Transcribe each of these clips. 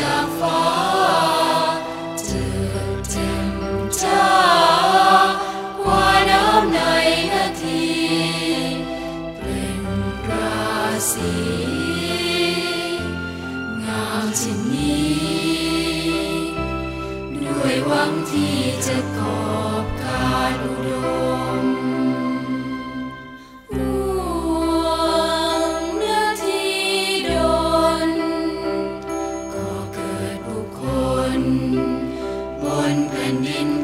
จากฟ้าจิเจิมจ้กว่าน้ำในนาทีเปล่ราศีงามเช่นนี้ ด้วยหวังที่จะกอบการอุดม wind in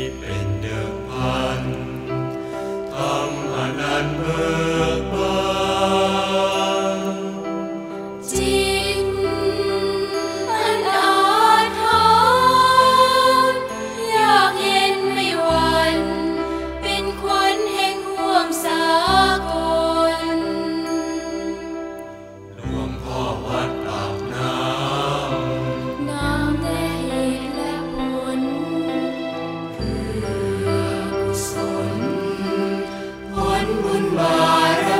ชี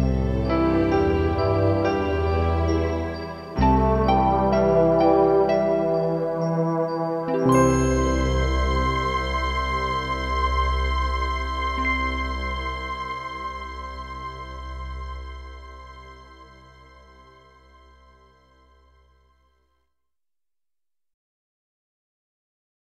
Bye.